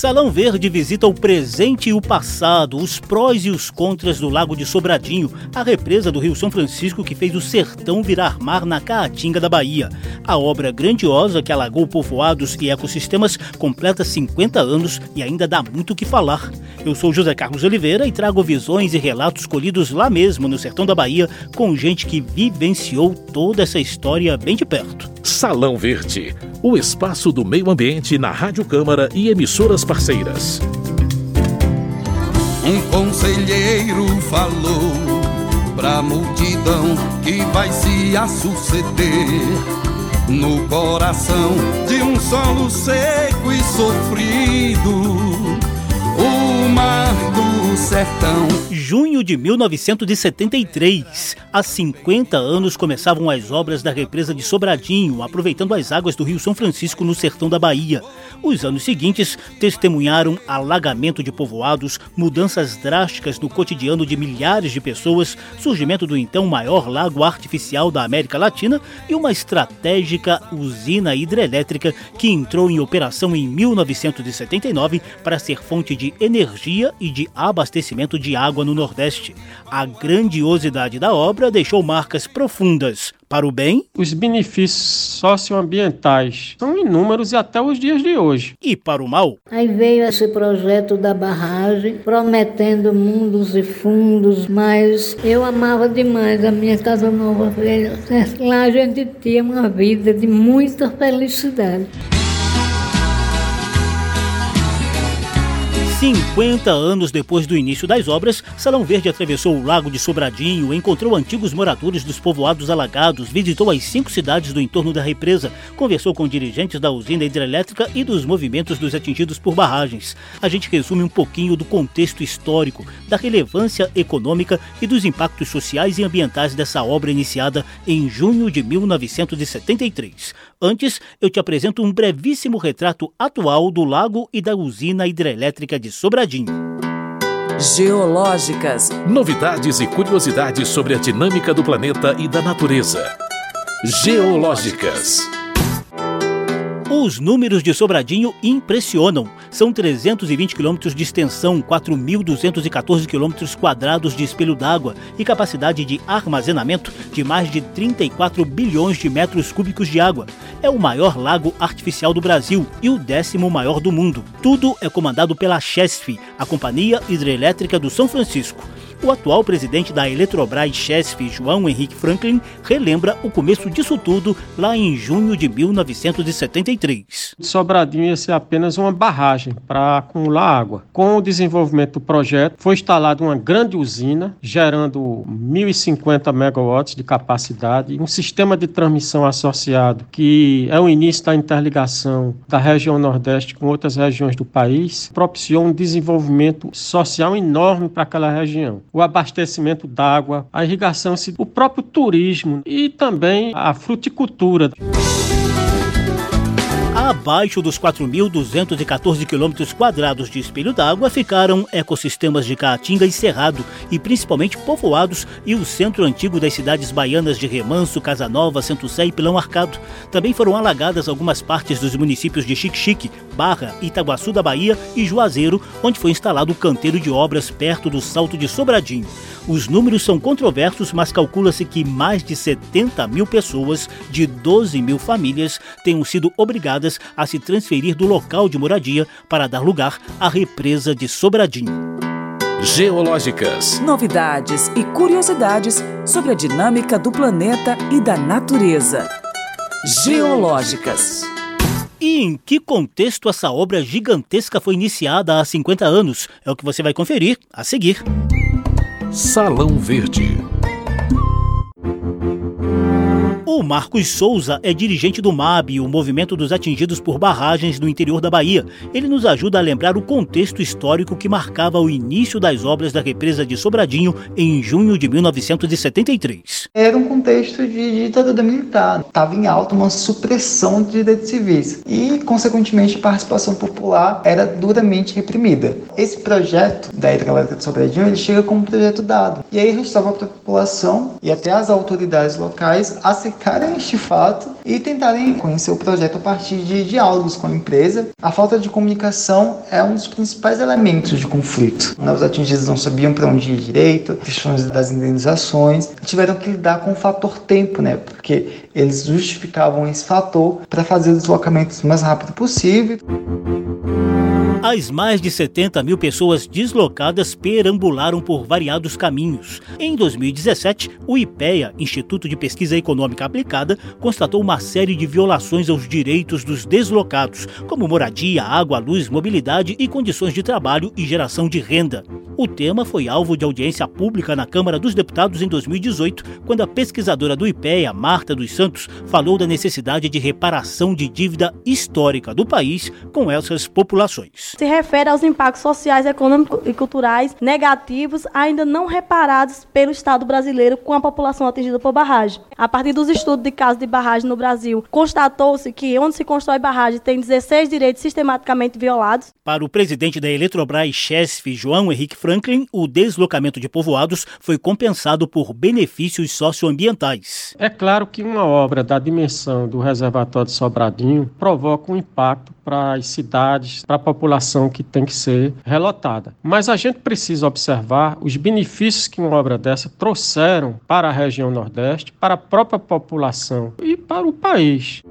Salão Verde visita o presente e o passado, os prós e os contras do Lago de Sobradinho, a represa do Rio São Francisco que fez o sertão virar mar na Caatinga da Bahia. A obra grandiosa que alagou povoados e ecossistemas completa 50 anos e ainda dá muito o que falar. Eu sou José Carlos Oliveira e trago visões e relatos colhidos lá mesmo no sertão da Bahia com gente que vivenciou toda essa história bem de perto. Salão Verde, o espaço do meio ambiente na Rádio Câmara e emissoras parceiras. Um conselheiro falou pra multidão que vai se suceder no coração de um solo seco e sofrido o mar sertão. Junho de 1973. Há 50 anos começavam as obras da represa de Sobradinho, aproveitando as águas do Rio São Francisco no sertão da Bahia. Os anos seguintes testemunharam alagamento de povoados, mudanças drásticas no cotidiano de milhares de pessoas, surgimento do então maior lago artificial da América Latina e uma estratégica usina hidrelétrica que entrou em operação em 1979 para ser fonte de energia e de abastecimento de água no Nordeste. A grandiosidade da obra deixou marcas profundas para o bem. Os benefícios socioambientais são inúmeros e até os dias de hoje. E para o mal. Aí veio esse projeto da barragem, prometendo mundos e fundos, mas eu amava demais a minha casa nova velha. Lá a gente tinha uma vida de muita felicidade. 50 anos depois do início das obras, Salão Verde atravessou o Lago de Sobradinho, encontrou antigos moradores dos povoados alagados, visitou as cinco cidades do entorno da represa, conversou com dirigentes da usina hidrelétrica e dos movimentos dos atingidos por barragens. A gente resume um pouquinho do contexto histórico, da relevância econômica e dos impactos sociais e ambientais dessa obra iniciada em junho de 1973. Antes, eu te apresento um brevíssimo retrato atual do lago e da usina hidrelétrica de Sobradinho. Geológicas. Novidades e curiosidades sobre a dinâmica do planeta e da natureza. Geológicas. Os números de Sobradinho impressionam. São 320 quilômetros de extensão, 4.214 quilômetros quadrados de espelho d'água e capacidade de armazenamento de mais de 34 bilhões de metros cúbicos de água. É o maior lago artificial do Brasil e o décimo maior do mundo. Tudo é comandado pela CHESF, a Companhia Hidrelétrica do São Francisco. O atual presidente da Eletrobras Chesf, João Henrique Franklin, relembra o começo disso tudo lá em junho de 1973. Sobradinho ia ser apenas uma barragem para acumular água. Com o desenvolvimento do projeto, foi instalada uma grande usina, gerando 1.050 megawatts de capacidade, um sistema de transmissão associado, que é o início da interligação da região Nordeste com outras regiões do país, propiciou um desenvolvimento social enorme para aquela região o abastecimento d'água, a irrigação, o próprio turismo e também a fruticultura. Abaixo dos 4.214 quilômetros quadrados de espelho d'água ficaram ecossistemas de Caatinga e Cerrado, e principalmente povoados e o centro antigo das cidades baianas de Remanso, Casanova, Santo Sé e Pilão Arcado. Também foram alagadas algumas partes dos municípios de Xique-Xique, Barra, Itaguaçu da Bahia e Juazeiro, onde foi instalado o canteiro de obras perto do Salto de Sobradinho. Os números são controversos, mas calcula-se que mais de 70 mil pessoas de 12 mil famílias tenham sido obrigadas a se transferir do local de moradia para dar lugar à represa de Sobradinho. Geológicas. Novidades e curiosidades sobre a dinâmica do planeta e da natureza. Geológicas. E em que contexto essa obra gigantesca foi iniciada há 50 anos? É o que você vai conferir a seguir. Salão Verde. O Marcos Souza é dirigente do MAB, o Movimento dos Atingidos por Barragens no interior da Bahia. Ele nos ajuda a lembrar o contexto histórico que marcava o início das obras da represa de Sobradinho em junho de 1973. Era um contexto de ditadura militar. Estava em alta uma supressão de direitos civis e, consequentemente, a participação popular era duramente reprimida. Esse projeto da hidrelétrica de Sobradinho ele chega como um projeto dado. E aí restava para a população e até as autoridades locais aceitar descartarem este fato e tentarem conhecer o projeto a partir de diálogos com a empresa. A falta de comunicação é um dos principais elementos de conflito. Os atingidos não sabiam para onde ir direito, questões das indenizações, tiveram que lidar com o fator tempo, né? Porque eles justificavam esse fator para fazer os deslocamentos o mais rápido possível. As mais de 70 mil pessoas deslocadas perambularam por variados caminhos. Em 2017, o IPEA, Instituto de Pesquisa Econômica Aplicada, constatou uma série de violações aos direitos dos deslocados, como moradia, água, luz, mobilidade e condições de trabalho e geração de renda. O tema foi alvo de audiência pública na Câmara dos Deputados em 2018, quando a pesquisadora do IPEA, Marta dos Santos, falou da necessidade de reparação de dívida histórica do país com essas populações se refere aos impactos sociais, econômicos e culturais negativos ainda não reparados pelo Estado brasileiro com a população atingida por barragem. A partir dos estudos de casos de barragem no Brasil, constatou-se que onde se constrói barragem tem 16 direitos sistematicamente violados. Para o presidente da Eletrobras, chefe João Henrique Franklin, o deslocamento de povoados foi compensado por benefícios socioambientais. É claro que uma obra da dimensão do reservatório de Sobradinho provoca um impacto para as cidades, para a população que tem que ser relotada. Mas a gente precisa observar os benefícios que uma obra dessa trouxeram para a região Nordeste, para a própria população e para o país.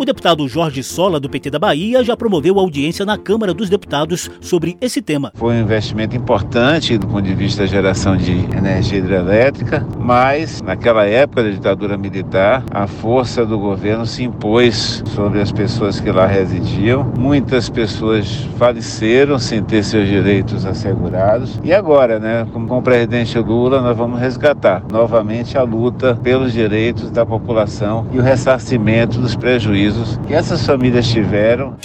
O deputado Jorge Sola, do PT da Bahia, já promoveu audiência na Câmara dos Deputados sobre esse tema. Foi um investimento importante do ponto de vista da geração de energia hidrelétrica, mas naquela época da ditadura militar, a força do governo se impôs sobre as pessoas que lá residiam. Muitas pessoas faleceram sem ter seus direitos assegurados. E agora, né, com o presidente Lula, nós vamos resgatar novamente a luta pelos direitos da população e o ressarcimento dos prejuízos prejuízos que essas famílias tiveram.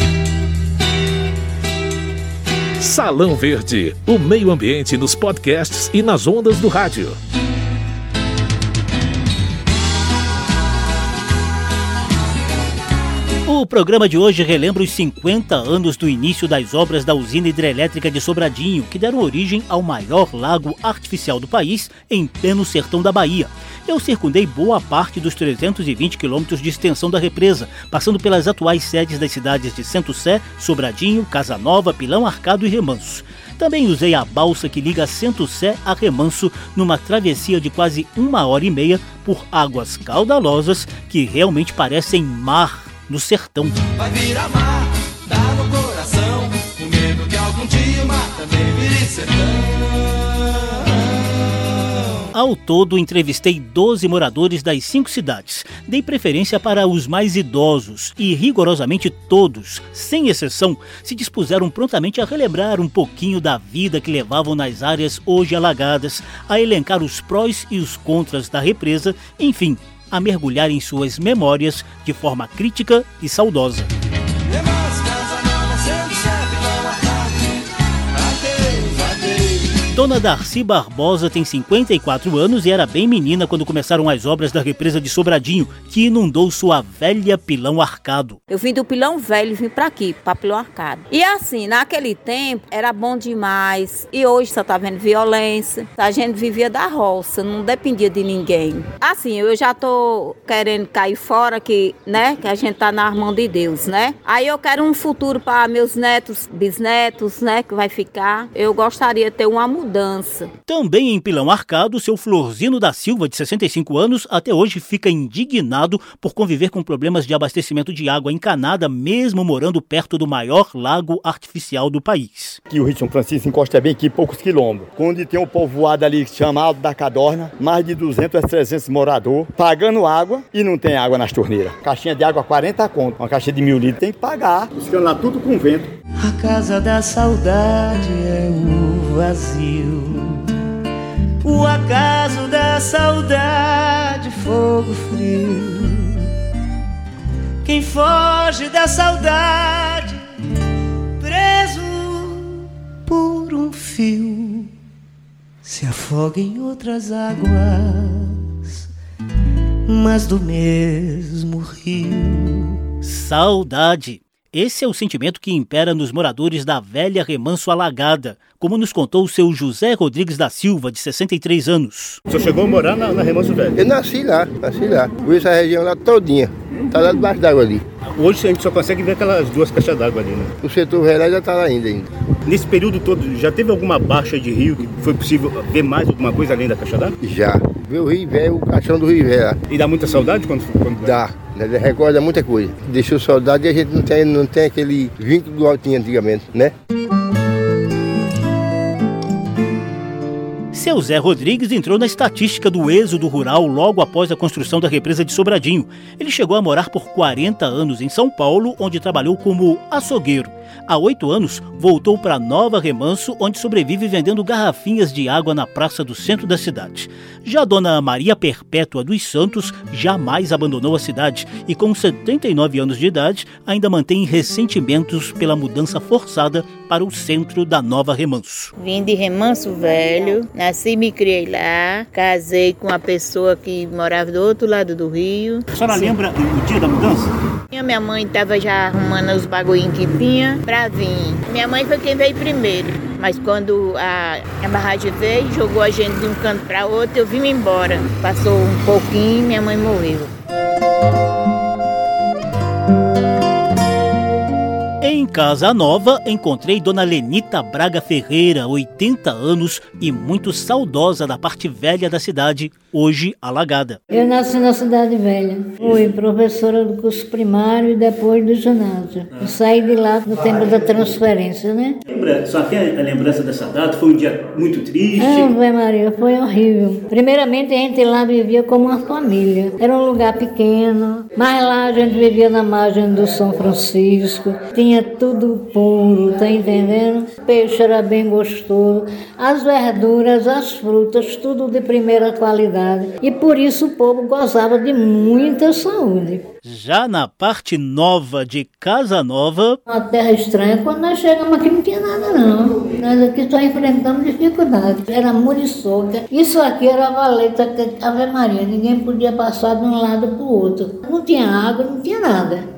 Salão Verde, o meio ambiente nos podcasts e nas ondas do rádio. O programa de hoje relembra os 50 anos do início das obras da usina hidrelétrica de Sobradinho, que deram origem ao maior lago artificial do país, em pleno sertão da Bahia. Eu circundei boa parte dos 320 quilômetros de extensão da represa, passando pelas atuais sedes das cidades de Santo Sé, Sobradinho, Casanova, Pilão Arcado e Remanso. Também usei a balsa que liga Santo Sé a Remanso numa travessia de quase uma hora e meia por águas caudalosas que realmente parecem mar no sertão. Vai virar mar, dá no coração, o medo que algum dia o mar também vire sertão. Ao todo, entrevistei 12 moradores das cinco cidades. Dei preferência para os mais idosos e rigorosamente todos, sem exceção, se dispuseram prontamente a relembrar um pouquinho da vida que levavam nas áreas hoje alagadas, a elencar os prós e os contras da represa, enfim, a mergulhar em suas memórias de forma crítica e saudosa. Dona Darcy Barbosa tem 54 anos e era bem menina quando começaram as obras da represa de Sobradinho, que inundou sua velha Pilão Arcado. Eu vim do Pilão Velho vim para aqui, para Pilão Arcado. E assim, naquele tempo era bom demais. E hoje só tá vendo violência. A gente vivia da roça, não dependia de ninguém. Assim, eu já tô querendo cair fora que, né, que a gente tá na mão de Deus, né? Aí eu quero um futuro para meus netos, bisnetos, né, que vai ficar. Eu gostaria de ter uma mudança mudança. Também em Pilão Arcado, seu Florzino da Silva, de 65 anos, até hoje fica indignado por conviver com problemas de abastecimento de água encanada, mesmo morando perto do maior lago artificial do país. Que o Rio São Francisco encosta bem aqui poucos quilômetros. Quando tem um povoado ali chamado da Cadorna, mais de 200 a 300 moradores, pagando água e não tem água nas torneiras. Caixinha de água 40 conto, uma caixa de mil litros tem que pagar. Buscando lá tudo com vento. A casa da saudade é o vazio o acaso da saudade, fogo frio. Quem foge da saudade, preso por um fio, se afoga em outras águas, mas do mesmo rio. Saudade Esse é o sentimento que impera nos moradores da velha Remanso Alagada, como nos contou o seu José Rodrigues da Silva, de 63 anos. O senhor chegou a morar na, na Remanso Velho? Eu nasci lá, nasci lá. Conheço essa região lá todinha. Está lá debaixo d'água ali. Hoje a gente só consegue ver aquelas duas caixas d'água ali, né? O setor velho já está lá ainda, ainda. Nesse período todo, já teve alguma baixa de rio que foi possível ver mais alguma coisa além da caixa d'água? Já. Ver o rio velho, o caixão do rio velho. E dá muita saudade quando... quando... Dá. Recorda muita coisa. Deixou saudade e a gente não tem, não tem aquele vínculo do altinho antigamente, né? Seu Zé Rodrigues entrou na estatística do êxodo rural logo após a construção da represa de Sobradinho. Ele chegou a morar por 40 anos em São Paulo, onde trabalhou como açougueiro. Há oito anos, voltou para Nova Remanso, onde sobrevive vendendo garrafinhas de água na praça do centro da cidade. Já a dona Maria Perpétua dos Santos jamais abandonou a cidade e, com 79 anos de idade, ainda mantém ressentimentos pela mudança forçada para o centro da Nova Remanso. Vim de Remanso Velho, nasci e me criei lá, casei com uma pessoa que morava do outro lado do rio. A senhora Sim. lembra o dia da mudança? Minha mãe estava já arrumando os bagulhinhos que tinha para vir. Minha mãe foi quem veio primeiro, mas quando a, a barragem veio, jogou a gente de um canto para outro, eu vim embora. Passou um pouquinho, minha mãe morreu. Casa Nova, encontrei Dona Lenita Braga Ferreira, 80 anos e muito saudosa da parte velha da cidade, hoje alagada. Eu nasci na Cidade Velha. Fui professora do curso primário e depois do ginásio. Eu saí de lá no tempo da transferência, né? Lembra, só tem a lembrança dessa data? Foi um dia muito triste? Ave Maria, foi horrível. Primeiramente, a gente lá vivia como uma família. Era um lugar pequeno, mas lá a gente vivia na margem do São Francisco. Tinha tudo puro, tá entendendo? O peixe era bem gostoso. As verduras, as frutas, tudo de primeira qualidade e por isso o povo gozava de muita saúde. Já na parte nova de Casa Nova. Uma terra estranha, quando nós chegamos aqui não tinha nada não. Nós aqui só enfrentamos dificuldades. Era muriçoca. Isso aqui era valeta, Ave Maria. Ninguém podia passar de um lado para o outro. Não tinha água, não tinha nada.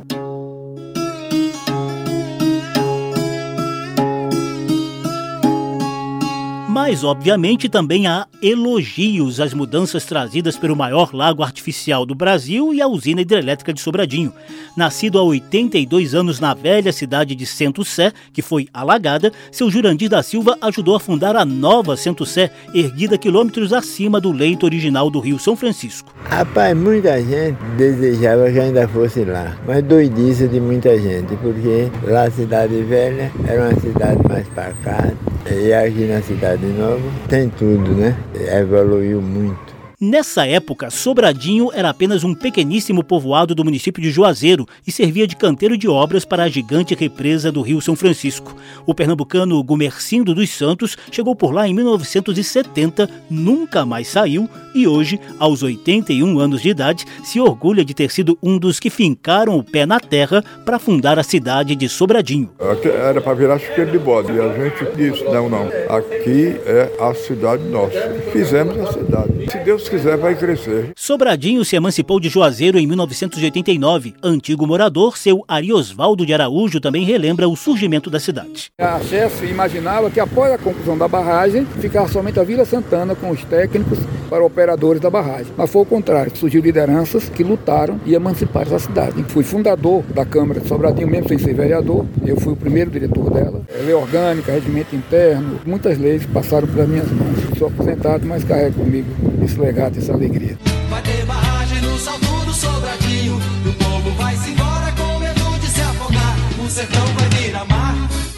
Mas, obviamente, também há elogios às mudanças trazidas pelo maior lago artificial do Brasil e a usina hidrelétrica de Sobradinho. Nascido há 82 anos na velha cidade de Centro Sé, que foi alagada, seu Jurandir da Silva ajudou a fundar a nova Centro Sé, erguida quilômetros acima do leito original do Rio São Francisco. Rapaz, muita gente desejava que ainda fosse lá, mas doidice de muita gente, porque lá a cidade velha era uma cidade mais pacata, e aqui na cidade nova tem tudo, né? Evoluiu muito. Nessa época, Sobradinho era apenas um pequeníssimo povoado do município de Juazeiro e servia de canteiro de obras para a gigante represa do Rio São Francisco. O pernambucano Gumercindo dos Santos chegou por lá em 1970, nunca mais saiu e hoje, aos 81 anos de idade, se orgulha de ter sido um dos que fincaram o pé na terra para fundar a cidade de Sobradinho. Era para virar chiqueiro de bode e a gente disse: não, não, aqui é a cidade nossa. Fizemos a cidade. Se Deus quiser, vai crescer. Sobradinho se emancipou de Juazeiro em 1989. Antigo morador, seu Ariosvaldo de Araújo também relembra o surgimento da cidade. A chefe imaginava que após a conclusão da barragem, ficar somente a Vila Santana com os técnicos para operadores da barragem. Mas foi o contrário, surgiu lideranças que lutaram e emanciparam a cidade. Fui fundador da Câmara de Sobradinho, mesmo sem ser vereador. Eu fui o primeiro diretor dela. Lei orgânica, regimento interno, muitas leis passaram pelas minhas mãos. Sou aposentado, mas carrego comigo esse legado, essa alegria. Vai ter barragem no salto do Sobradinho, o povo vai se embora com medo de se afogar. O sertão vai virar mar,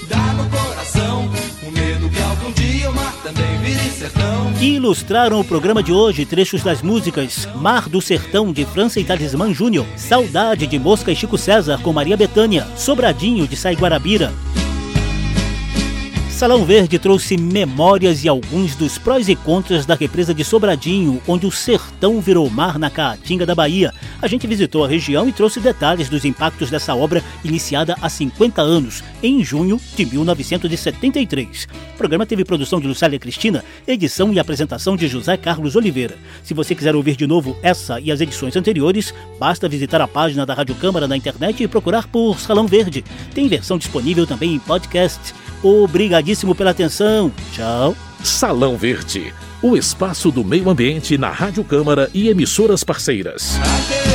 dá no coração, o medo que algum dia o mar também vire sertão. Que ilustraram o programa de hoje trechos das músicas Mar do Sertão de França e Talismã Júnior, Saudade de Mosca e Chico César com Maria Betânia, Sobradinho de Sai Guarabira, Salão Verde trouxe memórias e alguns dos prós e contras da represa de Sobradinho, onde o sertão virou mar na Caatinga da Bahia. A gente visitou a região e trouxe detalhes dos impactos dessa obra iniciada há 50 anos, em junho de 1973. O programa teve produção de Lucélia Cristina, edição e apresentação de José Carlos Oliveira. Se você quiser ouvir de novo essa e as edições anteriores, basta visitar a página da Rádio Câmara na internet e procurar por Salão Verde. Tem versão disponível também em podcast. Obrigadíssimo pela atenção. Tchau. Salão Verde, o espaço do meio ambiente na Rádio Câmara e emissoras parceiras. Adeus.